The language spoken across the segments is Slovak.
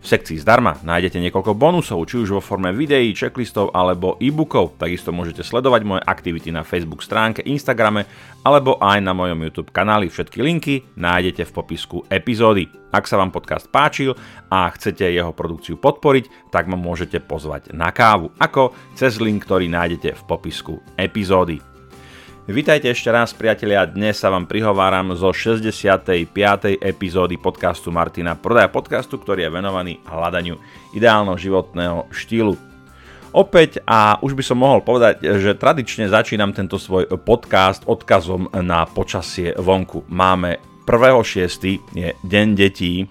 V sekcii zdarma nájdete niekoľko bonusov, či už vo forme videí, checklistov alebo e-bookov. Takisto môžete sledovať moje aktivity na Facebook stránke, Instagrame alebo aj na mojom YouTube kanáli. Všetky linky nájdete v popisku epizódy. Ak sa vám podcast páčil a chcete jeho produkciu podporiť, tak ma môžete pozvať na kávu, ako cez link, ktorý nájdete v popisku epizódy. Vítajte ešte raz priatelia, dnes sa vám prihováram zo 65. epizódy podcastu Martina Prodaja podcastu, ktorý je venovaný hľadaniu ideálneho životného štýlu. Opäť a už by som mohol povedať, že tradične začínam tento svoj podcast odkazom na počasie vonku. Máme 1.6. je deň detí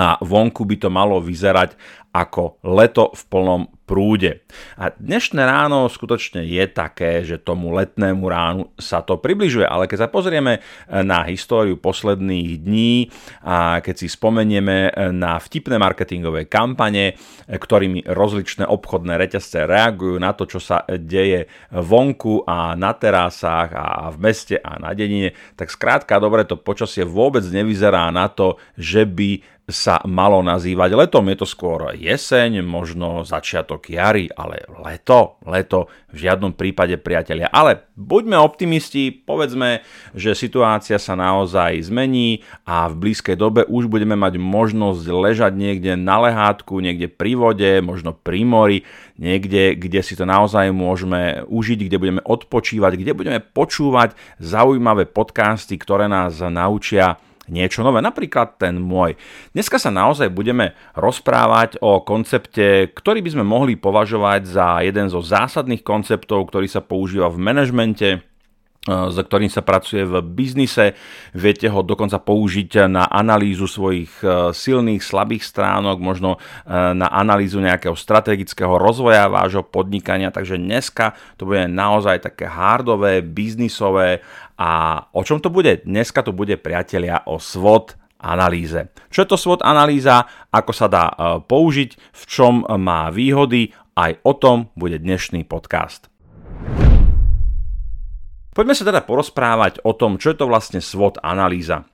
a vonku by to malo vyzerať ako leto v plnom prúde. A dnešné ráno skutočne je také, že tomu letnému ránu sa to približuje, ale keď sa pozrieme na históriu posledných dní a keď si spomenieme na vtipné marketingové kampane, ktorými rozličné obchodné reťazce reagujú na to, čo sa deje vonku a na terasách a v meste a na dedine, tak skrátka dobre to počasie vôbec nevyzerá na to, že by sa malo nazývať letom. Je to skôr jeseň, možno začiatok jary, ale leto, leto v žiadnom prípade priatelia. Ale buďme optimisti, povedzme, že situácia sa naozaj zmení a v blízkej dobe už budeme mať možnosť ležať niekde na lehátku, niekde pri vode, možno pri mori, niekde, kde si to naozaj môžeme užiť, kde budeme odpočívať, kde budeme počúvať zaujímavé podcasty, ktoré nás naučia niečo nové, napríklad ten môj. Dneska sa naozaj budeme rozprávať o koncepte, ktorý by sme mohli považovať za jeden zo zásadných konceptov, ktorý sa používa v manažmente, s ktorým sa pracuje v biznise. Viete ho dokonca použiť na analýzu svojich e, silných, slabých stránok, možno e, na analýzu nejakého strategického rozvoja vášho podnikania. Takže dneska to bude naozaj také hardové, biznisové. A o čom to bude? Dneska to bude, priatelia, o SWOT analýze. Čo je to SWOT analýza, ako sa dá e, použiť, v čom má výhody, aj o tom bude dnešný podcast. Poďme sa teda porozprávať o tom, čo je to vlastne SWOT analýza.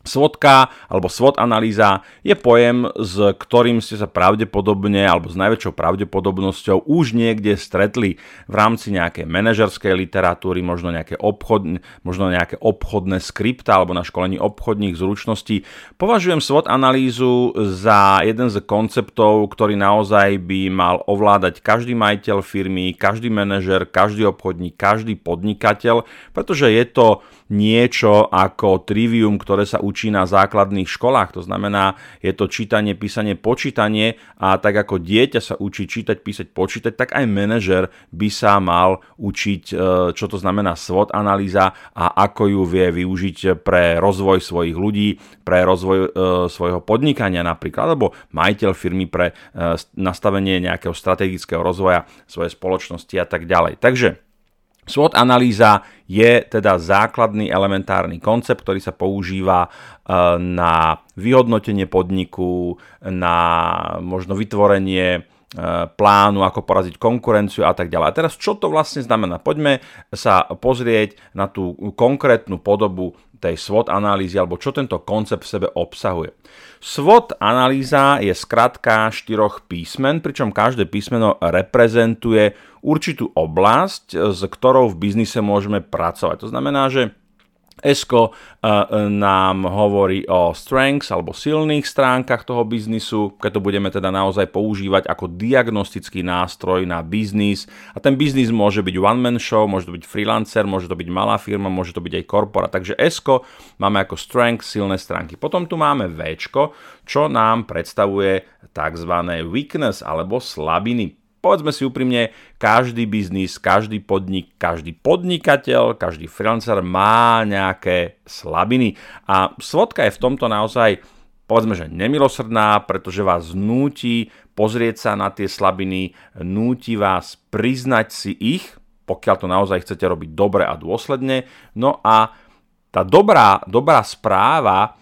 SWOTka alebo SWOT analýza je pojem, s ktorým ste sa pravdepodobne alebo s najväčšou pravdepodobnosťou už niekde stretli v rámci nejakej manažerskej literatúry, možno nejaké, obchod, možno nejaké obchodné skripta alebo na školení obchodných zručností. Považujem SWOT analýzu za jeden z konceptov, ktorý naozaj by mal ovládať každý majiteľ firmy, každý manažer, každý obchodník, každý podnikateľ, pretože je to niečo ako trivium, ktoré sa učí na základných školách. To znamená, je to čítanie, písanie, počítanie a tak ako dieťa sa učí čítať, písať, počítať, tak aj manažer by sa mal učiť, e, čo to znamená SWOT analýza a ako ju vie využiť pre rozvoj svojich ľudí, pre rozvoj e, svojho podnikania napríklad, alebo majiteľ firmy pre e, nastavenie nejakého strategického rozvoja svojej spoločnosti a tak ďalej. Takže SWOT analýza je teda základný elementárny koncept, ktorý sa používa e, na vyhodnotenie podniku, na možno vytvorenie e, plánu, ako poraziť konkurenciu a tak ďalej. A teraz čo to vlastne znamená? Poďme sa pozrieť na tú konkrétnu podobu tej SWOT analýzy alebo čo tento koncept v sebe obsahuje. SWOT analýza je skratka štyroch písmen, pričom každé písmeno reprezentuje určitú oblasť, s ktorou v biznise môžeme pracovať. To znamená, že ESCO eh, nám hovorí o strengths alebo silných stránkach toho biznisu, keď to budeme teda naozaj používať ako diagnostický nástroj na biznis. A ten biznis môže byť one-man show, môže to byť freelancer, môže to byť malá firma, môže to byť aj korpora. Takže ESCO máme ako strength, silné stránky. Potom tu máme V, čo nám predstavuje tzv. weakness alebo slabiny povedzme si úprimne, každý biznis, každý podnik, každý podnikateľ, každý freelancer má nejaké slabiny. A Svotka je v tomto naozaj povedzme, že nemilosrdná, pretože vás núti pozrieť sa na tie slabiny, núti vás priznať si ich, pokiaľ to naozaj chcete robiť dobre a dôsledne. No a tá dobrá, dobrá správa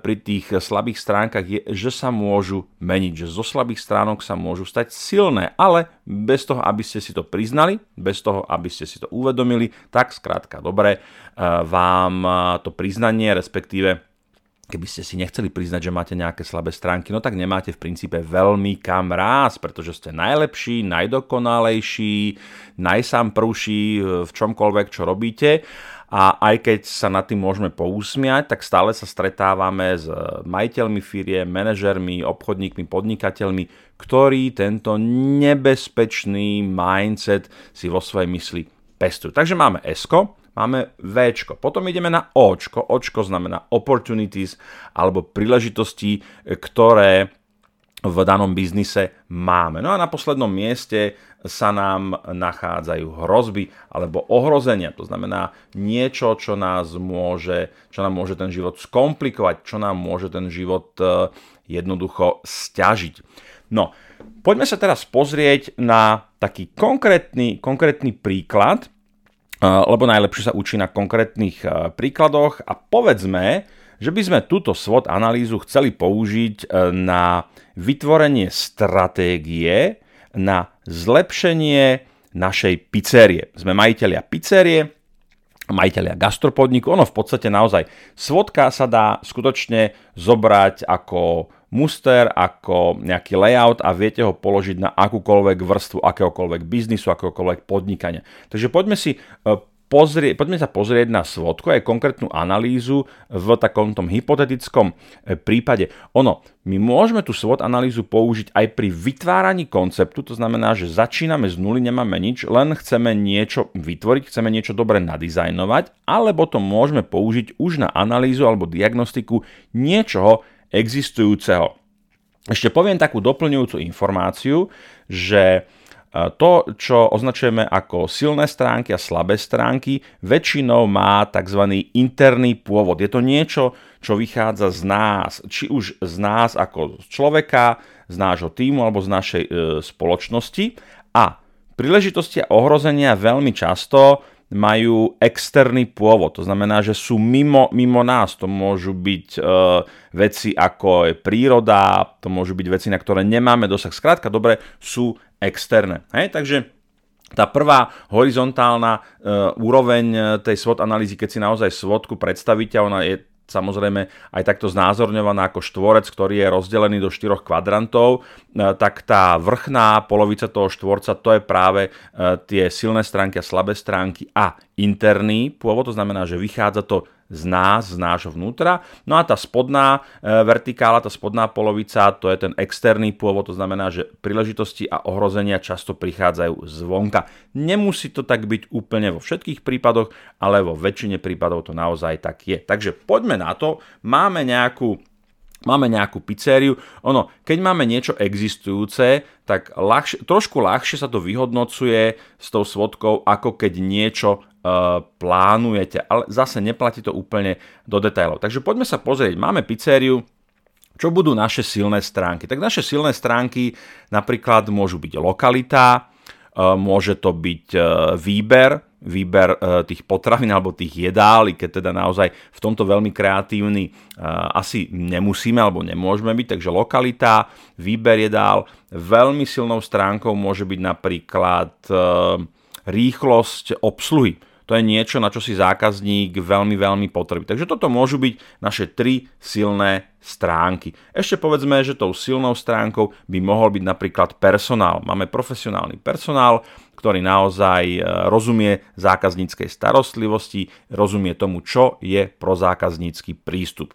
pri tých slabých stránkach je, že sa môžu meniť, že zo slabých stránok sa môžu stať silné, ale bez toho, aby ste si to priznali, bez toho, aby ste si to uvedomili, tak skrátka dobre, e, vám to priznanie, respektíve keby ste si nechceli priznať, že máte nejaké slabé stránky, no tak nemáte v princípe veľmi kam rásť, pretože ste najlepší, najdokonalejší, najsamprúší v čomkoľvek, čo robíte. A aj keď sa nad tým môžeme pousmiať, tak stále sa stretávame s majiteľmi firie, manažermi, obchodníkmi, podnikateľmi, ktorí tento nebezpečný mindset si vo svojej mysli pestujú. Takže máme ESCO, máme V. Potom ideme na O. Očko znamená opportunities alebo príležitosti, ktoré v danom biznise máme. No a na poslednom mieste sa nám nachádzajú hrozby alebo ohrozenia. To znamená niečo, čo nás môže, čo nám môže ten život skomplikovať, čo nám môže ten život e, jednoducho stiažiť. No, poďme sa teraz pozrieť na taký konkrétny, konkrétny príklad, lebo najlepšie sa učí na konkrétnych príkladoch a povedzme, že by sme túto SWOT analýzu chceli použiť e, na vytvorenie stratégie na zlepšenie našej pizzerie. Sme majiteľia pizzerie, majiteľia gastropodniku. Ono v podstate naozaj SWOTka sa dá skutočne zobrať ako muster ako nejaký layout a viete ho položiť na akúkoľvek vrstvu akéhokoľvek biznisu, akéhokoľvek podnikania. Takže poďme si e, pozrie, poďme sa pozrieť na svodku aj konkrétnu analýzu v takom tom hypotetickom e, prípade. Ono, my môžeme tú SWOT analýzu použiť aj pri vytváraní konceptu, to znamená, že začíname z nuly, nemáme nič, len chceme niečo vytvoriť, chceme niečo dobre nadizajnovať, alebo to môžeme použiť už na analýzu alebo diagnostiku niečoho, existujúceho. Ešte poviem takú doplňujúcu informáciu, že to, čo označujeme ako silné stránky a slabé stránky, väčšinou má tzv. interný pôvod. Je to niečo, čo vychádza z nás, či už z nás ako z človeka, z nášho týmu alebo z našej e, spoločnosti. A príležitosti a ohrozenia veľmi často majú externý pôvod, to znamená, že sú mimo, mimo nás. To môžu byť e, veci ako je príroda, to môžu byť veci, na ktoré nemáme dosah. Skrátka, dobre, sú externé. Hej? Takže tá prvá horizontálna e, úroveň e, tej SWOT analýzy, keď si naozaj SWOTku predstavíte, ona je samozrejme aj takto znázorňovaná ako štvorec, ktorý je rozdelený do štyroch kvadrantov, e, tak tá vrchná polovica toho štvorca to je práve e, tie silné stránky a slabé stránky a interný pôvod, to znamená, že vychádza to z nás, z nášho vnútra. No a tá spodná e, vertikála, tá spodná polovica, to je ten externý pôvod, to znamená, že príležitosti a ohrozenia často prichádzajú zvonka. Nemusí to tak byť úplne vo všetkých prípadoch, ale vo väčšine prípadov to naozaj tak je. Takže poďme na to. Máme nejakú máme nejakú pizzériu. Ono, keď máme niečo existujúce, tak ľahšie, trošku ľahšie sa to vyhodnocuje s tou svodkou, ako keď niečo uh, plánujete. Ale zase neplatí to úplne do detailov. Takže poďme sa pozrieť. Máme pizzériu, čo budú naše silné stránky? Tak naše silné stránky napríklad môžu byť lokalita, môže to byť uh, výber, výber tých potravín alebo tých jedál, keď teda naozaj v tomto veľmi kreatívny asi nemusíme alebo nemôžeme byť, takže lokalita, výber jedál, veľmi silnou stránkou môže byť napríklad rýchlosť obsluhy to je niečo, na čo si zákazník veľmi, veľmi potrebí. Takže toto môžu byť naše tri silné stránky. Ešte povedzme, že tou silnou stránkou by mohol byť napríklad personál. Máme profesionálny personál, ktorý naozaj e, rozumie zákazníckej starostlivosti, rozumie tomu, čo je prozákaznícky prístup.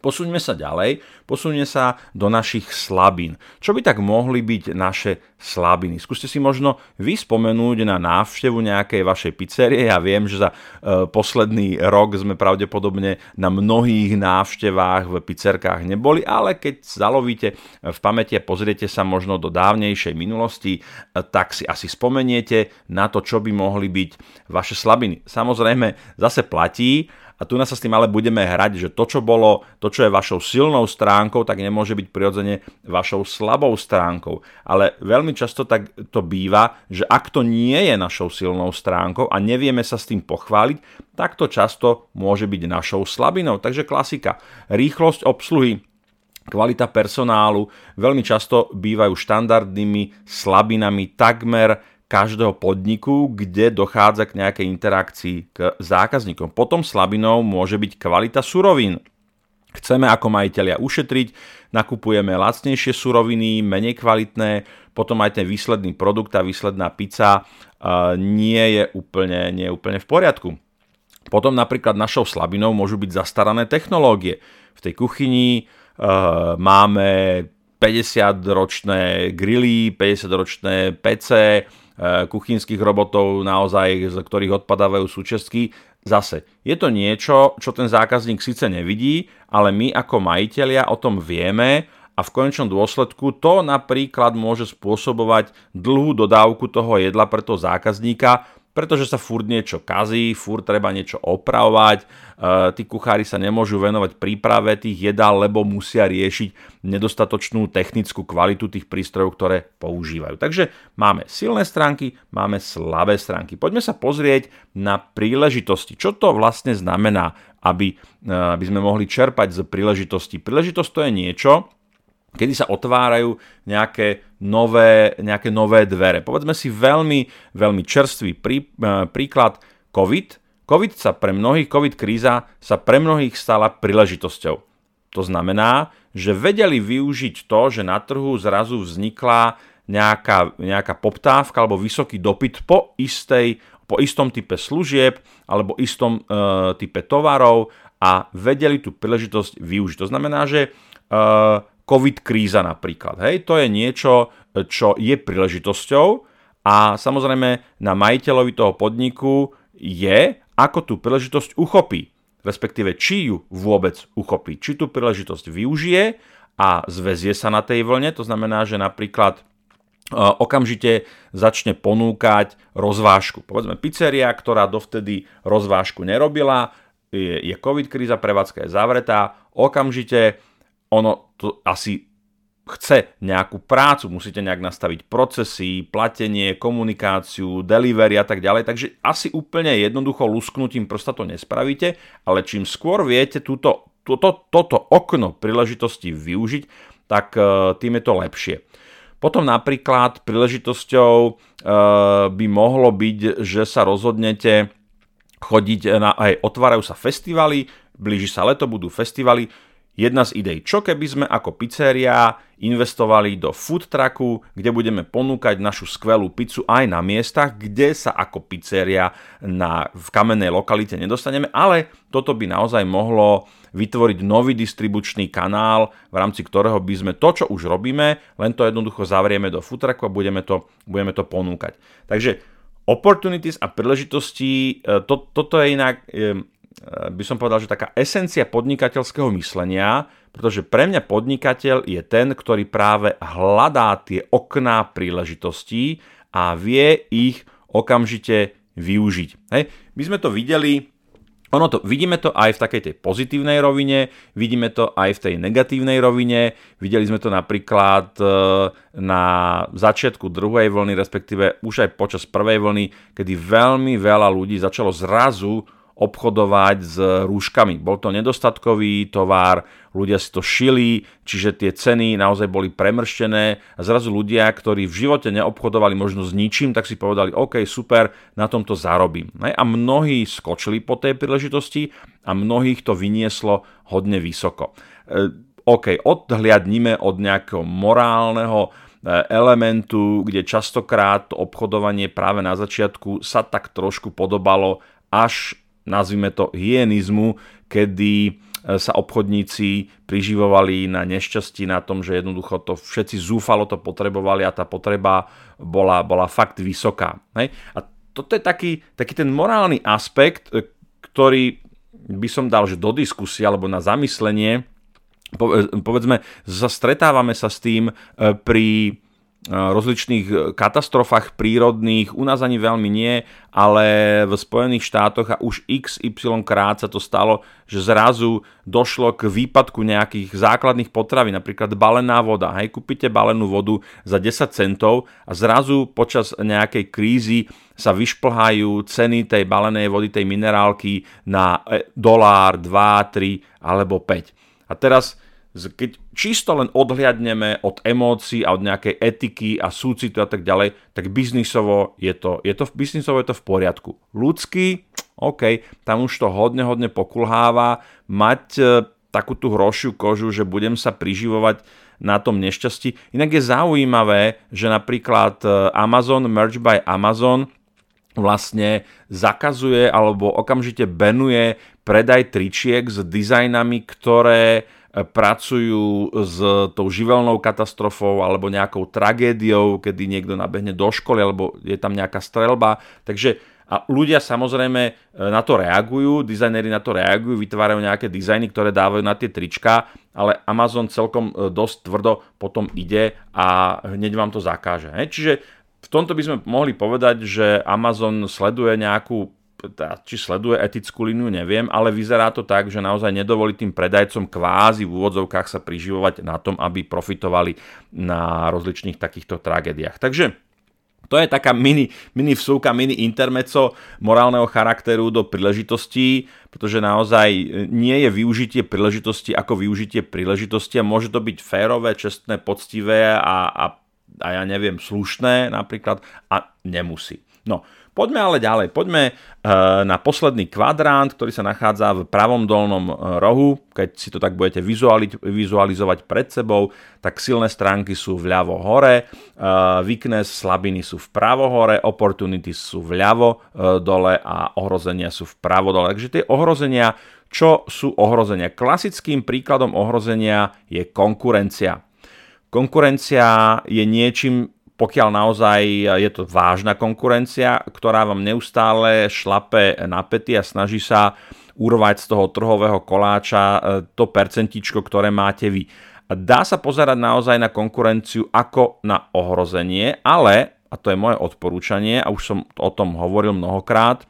Posuňme sa ďalej, posuňme sa do našich slabín. Čo by tak mohli byť naše slabiny? Skúste si možno vy spomenúť na návštevu nejakej vašej pizzerie. Ja viem, že za e, posledný rok sme pravdepodobne na mnohých návštevách v pizzerkách neboli, ale keď zalovíte v pamäti a pozriete sa možno do dávnejšej minulosti, e, tak si asi spomeniete na to, čo by mohli byť vaše slabiny. Samozrejme, zase platí, A tu sa s tým ale budeme hrať, že to, čo bolo, to, čo je vašou silnou stránkou, tak nemôže byť prirodzene vašou slabou stránkou. Ale veľmi často tak to býva, že ak to nie je našou silnou stránkou a nevieme sa s tým pochváliť, tak to často môže byť našou slabinou. Takže klasika. Rýchlosť obsluhy, kvalita personálu veľmi často bývajú štandardnými slabinami takmer každého podniku, kde dochádza k nejakej interakcii k zákazníkom. Potom slabinou môže byť kvalita surovín. Chceme ako majiteľia ušetriť, nakupujeme lacnejšie suroviny, menej kvalitné, potom aj ten výsledný produkt a výsledná pizza uh, nie, je úplne, nie je úplne v poriadku. Potom napríklad našou slabinou môžu byť zastarané technológie. V tej kuchyni uh, máme 50-ročné grily, 50-ročné PC, kuchynských robotov, naozaj, z ktorých odpadávajú súčiastky. Zase, je to niečo, čo ten zákazník síce nevidí, ale my ako majiteľia o tom vieme a v konečnom dôsledku to napríklad môže spôsobovať dlhú dodávku toho jedla pre toho zákazníka, pretože sa furt niečo kazí, furt treba niečo opravovať, e, tí kuchári sa nemôžu venovať príprave tých jedál, lebo musia riešiť nedostatočnú technickú kvalitu tých prístrojov, ktoré používajú. Takže máme silné stránky, máme slabé stránky. Poďme sa pozrieť na príležitosti. Čo to vlastne znamená, aby, e, aby sme mohli čerpať z príležitosti? Príležitosť to je niečo, kedy sa otvárajú nejaké nové, nejaké nové dvere. Povedzme si veľmi, veľmi čerstvý prí, e, príklad COVID. COVID sa pre mnohých, COVID kríza sa pre mnohých stala príležitosťou. To znamená, že vedeli využiť to, že na trhu zrazu vznikla nejaká, nejaká poptávka alebo vysoký dopyt po, istej, po istom type služieb alebo istom e, type tovarov a vedeli tú príležitosť využiť. To znamená, že e, COVID kríza napríklad. Hej, to je niečo, čo je príležitosťou a samozrejme na majiteľovi toho podniku je, ako tú príležitosť uchopí. Respektíve, či ju vôbec uchopí. Či tú príležitosť využije a zväzie sa na tej vlne. To znamená, že napríklad e, okamžite začne ponúkať rozvážku. Povedzme pizzeria, ktorá dovtedy rozvážku nerobila, je, je COVID kríza, prevádzka je zavretá, okamžite ono to asi chce nejakú prácu, musíte nejak nastaviť procesy, platenie, komunikáciu, delivery a tak ďalej, takže asi úplne jednoducho lusknutím prsta to nespravíte, ale čím skôr viete túto, toto, toto okno príležitosti využiť, tak e, tým je to lepšie. Potom napríklad príležitosťou e, by mohlo byť, že sa rozhodnete chodiť na, aj otvárajú sa festivaly, blíži sa leto, budú festivaly, Jedna z idej, čo keby sme ako pizzeria investovali do food trucku, kde budeme ponúkať našu skvelú pizzu aj na miestach, kde sa ako pizzeria na, v kamennej lokalite nedostaneme, ale toto by naozaj mohlo vytvoriť nový distribučný kanál, v rámci ktorého by sme to, čo už robíme, len to jednoducho zavrieme do food trucku a budeme to, budeme to ponúkať. Takže opportunities a príležitosti, e, to, toto je inak e, by som povedal, že taká esencia podnikateľského myslenia, pretože pre mňa podnikateľ je ten, ktorý práve hľadá tie okná príležitostí a vie ich okamžite využiť. Hej. My sme to videli ono to, vidíme to aj v takej tej pozitívnej rovine, vidíme to aj v tej negatívnej rovine, videli sme to napríklad eh, na začiatku druhej vlny, respektíve už aj počas prvej vlny, kedy veľmi veľa ľudí začalo zrazu obchodovať s rúškami. Bol to nedostatkový tovar, ľudia si to šili, čiže tie ceny naozaj boli premrštené a zrazu ľudia, ktorí v živote neobchodovali možno s ničím, tak si povedali, OK, super, na tomto zarobím. A mnohí skočili po tej príležitosti a mnohých to vynieslo hodne vysoko. E, OK, odhliadnime od nejakého morálneho e, elementu, kde častokrát to obchodovanie práve na začiatku sa tak trošku podobalo až nazvime to hygienizmu, kedy e, sa obchodníci priživovali na nešťastí, na tom, že jednoducho to všetci zúfalo to potrebovali a tá potreba bola, bola fakt vysoká. Hej? A toto je taký, taký ten morálny aspekt, e, ktorý by som dal že do diskusie alebo na zamyslenie. E, povedzme, stretávame sa s tým pri rozličných katastrofách prírodných, u nás ani veľmi nie, ale v Spojených štátoch a už XY krát sa to stalo, že zrazu došlo k výpadku nejakých základných potravín, napríklad balená voda. Hej, kúpite balenú vodu za 10 centov a zrazu počas nejakej krízy sa vyšplhajú ceny tej balenej vody, tej minerálky na e, dolár, 2, 3 alebo 5. A teraz keď čisto len odhliadneme od emócií a od nejakej etiky a súcitu a tak ďalej, tak biznisovo je to, je to, biznisovo je to v poriadku. Ľudský, OK, tam už to hodne, hodne pokulháva, mať e, takú tú hrošiu kožu, že budem sa priživovať na tom nešťastí. Inak je zaujímavé, že napríklad e, Amazon, Merge by Amazon, vlastne zakazuje alebo okamžite benuje predaj tričiek s dizajnami, ktoré pracujú s tou živelnou katastrofou alebo nejakou tragédiou, kedy niekto nabehne do školy alebo je tam nejaká strelba. Takže a ľudia samozrejme e, na to reagujú, dizajneri na to reagujú, vytvárajú nejaké dizajny, ktoré dávajú na tie trička, ale Amazon celkom e, dosť tvrdo potom ide a hneď vám to zakáže. Čiže v tomto by sme mohli povedať, že Amazon sleduje nejakú či sleduje etickú líniu, neviem, ale vyzerá to tak, že naozaj nedovolí tým predajcom kvázi v úvodzovkách sa priživovať na tom, aby profitovali na rozličných takýchto tragédiách. Takže to je taká mini, mini vsúka, mini intermeco morálneho charakteru do príležitostí, pretože naozaj nie je využitie príležitosti ako využitie príležitosti a môže to byť férové, čestné, poctivé a, a, a ja neviem, slušné napríklad a nemusí. No, Poďme ale ďalej. Poďme e, na posledný kvadrant, ktorý sa nachádza v pravom dolnom e, rohu. Keď si to tak budete vizualizovať pred sebou, tak silné stránky sú vľavo hore, weakness, slabiny sú vpravo hore, opportunities sú vľavo dole a ohrozenia sú vpravo dole. Takže tie ohrozenia, čo sú ohrozenia? Klasickým príkladom ohrozenia je konkurencia. Konkurencia je niečím, pokiaľ naozaj je to vážna konkurencia, ktorá vám neustále šlape na pety a snaží sa urvať z toho trhového koláča e, to percentičko, ktoré máte vy. Dá sa pozerať naozaj na konkurenciu ako na ohrozenie, ale, a to je moje odporúčanie, a už som o tom hovoril mnohokrát,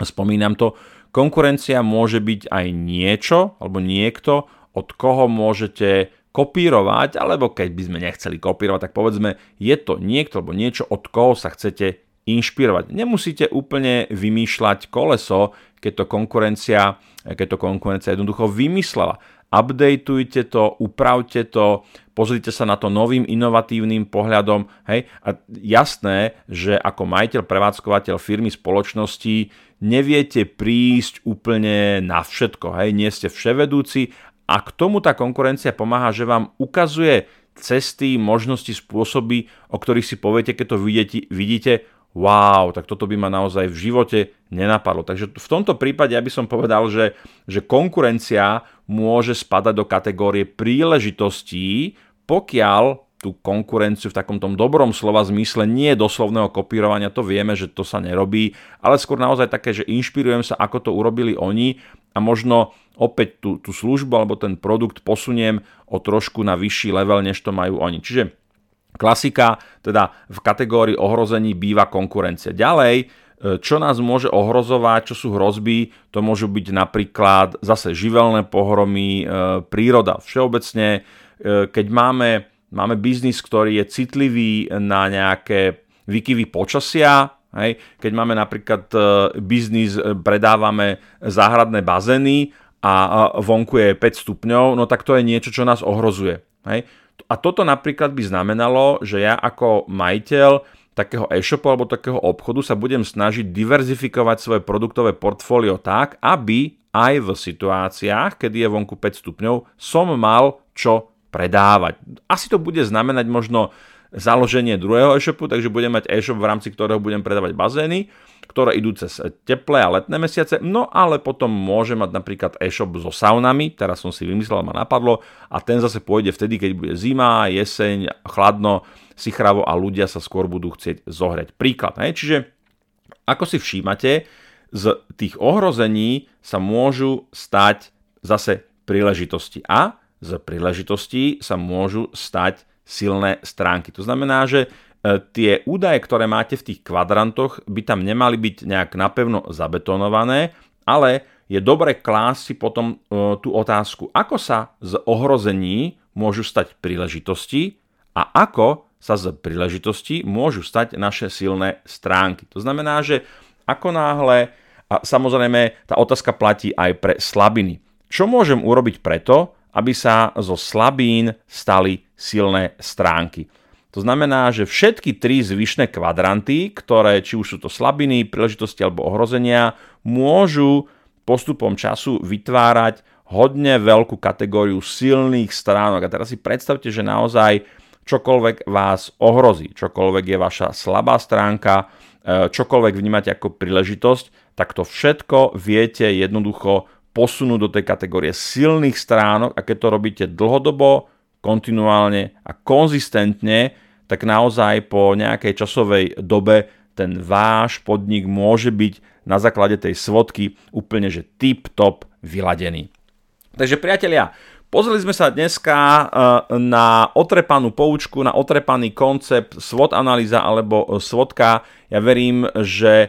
spomínam to, konkurencia môže byť aj niečo alebo niekto, od koho môžete kopírovať, alebo keď by sme nechceli kopírovať, tak povedzme, je to niekto alebo niečo, od koho sa chcete inšpirovať. Nemusíte úplne vymýšľať koleso, keď to konkurencia, keď to konkurencia jednoducho vymyslela. Updateujte to, upravte to, pozrite sa na to novým inovatívnym pohľadom. Hej? A jasné, že ako majiteľ, prevádzkovateľ firmy, spoločnosti neviete prísť úplne na všetko. Hej? Nie ste vševedúci a k tomu tá konkurencia pomáha, že vám ukazuje cesty, možnosti, spôsoby, o ktorých si poviete, keď to vidíte, vidíte wow, tak toto by ma naozaj v živote nenapadlo. Takže v tomto prípade ja by som povedal, že, že konkurencia môže spadať do kategórie príležitostí, pokiaľ tú konkurenciu v takom tom dobrom slova zmysle, nie doslovného kopírovania, to vieme, že to sa nerobí, ale skôr naozaj také, že inšpirujem sa, ako to urobili oni a možno opäť tú, tú službu alebo ten produkt posuniem o trošku na vyšší level, než to majú oni. Čiže klasika, teda v kategórii ohrození býva konkurencia. Ďalej, e, čo nás môže ohrozovať, čo sú hrozby, to môžu byť napríklad zase živelné pohromy, e, príroda. Všeobecne, e, keď máme, máme biznis, ktorý je citlivý na nejaké výkyvy počasia, Hej. Keď máme napríklad biznis, predávame záhradné bazény a vonku je 5 stupňov, no tak to je niečo, čo nás ohrozuje. Hej? A toto napríklad by znamenalo, že ja ako majiteľ takého e-shopu alebo takého obchodu sa budem snažiť diverzifikovať svoje produktové portfólio tak, aby aj v situáciách, kedy je vonku 5 stupňov, som mal čo predávať. Asi to bude znamenať možno založenie druhého e-shopu, takže budem mať e-shop, v rámci ktorého budem predávať bazény, ktoré idú cez teplé a letné mesiace, no ale potom môže mať napríklad e-shop so saunami, teraz som si vymyslel, ma napadlo, a ten zase pôjde vtedy, keď bude zima, jeseň, chladno, sichravo a ľudia sa skôr budú chcieť zohrať. Príklad, hej? čiže ako si všímate, z tých ohrození sa môžu stať zase príležitosti a z príležitostí sa môžu stať silné stránky. To znamená, že e, tie údaje, ktoré máte v tých kvadrantoch, by tam nemali byť nejak napevno zabetonované, ale je dobre klásť si potom e, tú otázku, ako sa z ohrození môžu stať príležitosti a ako sa z príležitosti môžu stať naše silné stránky. To znamená, že ako náhle, a samozrejme tá otázka platí aj pre slabiny. Čo môžem urobiť preto, aby sa zo slabín stali silné stránky? To znamená, že všetky tri zvyšné kvadranty, ktoré či už sú to slabiny, príležitosti alebo ohrozenia, môžu postupom času vytvárať hodne veľkú kategóriu silných stránok. A teraz si predstavte, že naozaj čokoľvek vás ohrozí, čokoľvek je vaša slabá stránka, e, čokoľvek vnímate ako príležitosť, tak to všetko viete jednoducho posunúť do tej kategórie silných stránok a keď to robíte dlhodobo, kontinuálne a konzistentne, tak naozaj po nejakej časovej dobe ten váš podnik môže byť na základe tej svodky úplne že tip-top vyladený. Takže priatelia, Pozreli sme sa dneska e, na otrepanú poučku, na otrepaný koncept SWOT analýza alebo SWOTka. Ja verím, že e,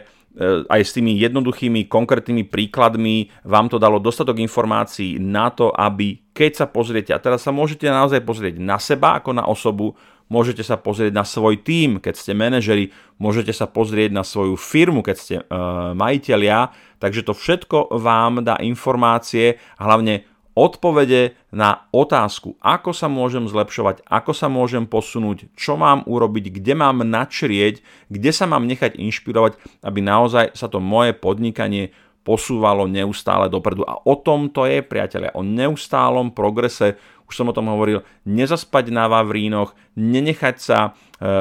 aj s tými jednoduchými, konkrétnymi príkladmi vám to dalo dostatok informácií na to, aby keď sa pozriete, a teraz sa môžete naozaj pozrieť na seba ako na osobu, môžete sa pozrieť na svoj tím, keď ste manažeri, môžete sa pozrieť na svoju firmu, keď ste uh, majiteľia, takže to všetko vám dá informácie hlavne odpovede na otázku, ako sa môžem zlepšovať, ako sa môžem posunúť, čo mám urobiť, kde mám načrieť, kde sa mám nechať inšpirovať, aby naozaj sa to moje podnikanie posúvalo neustále dopredu. A o tom to je, priatelia, o neustálom progrese, už som o tom hovoril, nezaspať na Vavrínoch, nenechať sa e,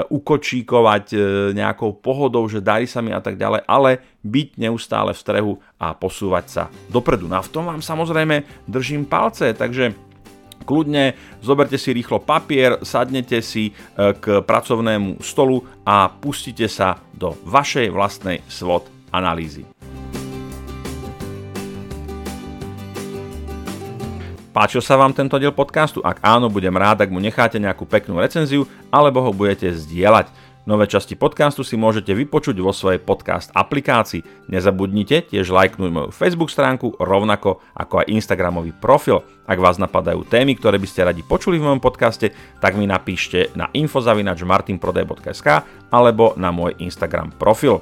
ukočíkovať e, nejakou pohodou, že darí sa mi a tak ďalej, ale byť neustále v strehu a posúvať sa dopredu. No a v tom vám samozrejme držím palce, takže kľudne zoberte si rýchlo papier, sadnete si e, k pracovnému stolu a pustite sa do vašej vlastnej SWOT analýzy. Páčil sa vám tento diel podcastu? Ak áno, budem rád, ak mu necháte nejakú peknú recenziu alebo ho budete zdieľať. Nové časti podcastu si môžete vypočuť vo svojej podcast aplikácii. Nezabudnite tiež lajknúť moju Facebook stránku, rovnako ako aj Instagramový profil. Ak vás napadajú témy, ktoré by ste radi počuli v mojom podcaste, tak mi napíšte na infozavinačmartinprodej.sk alebo na môj Instagram profil.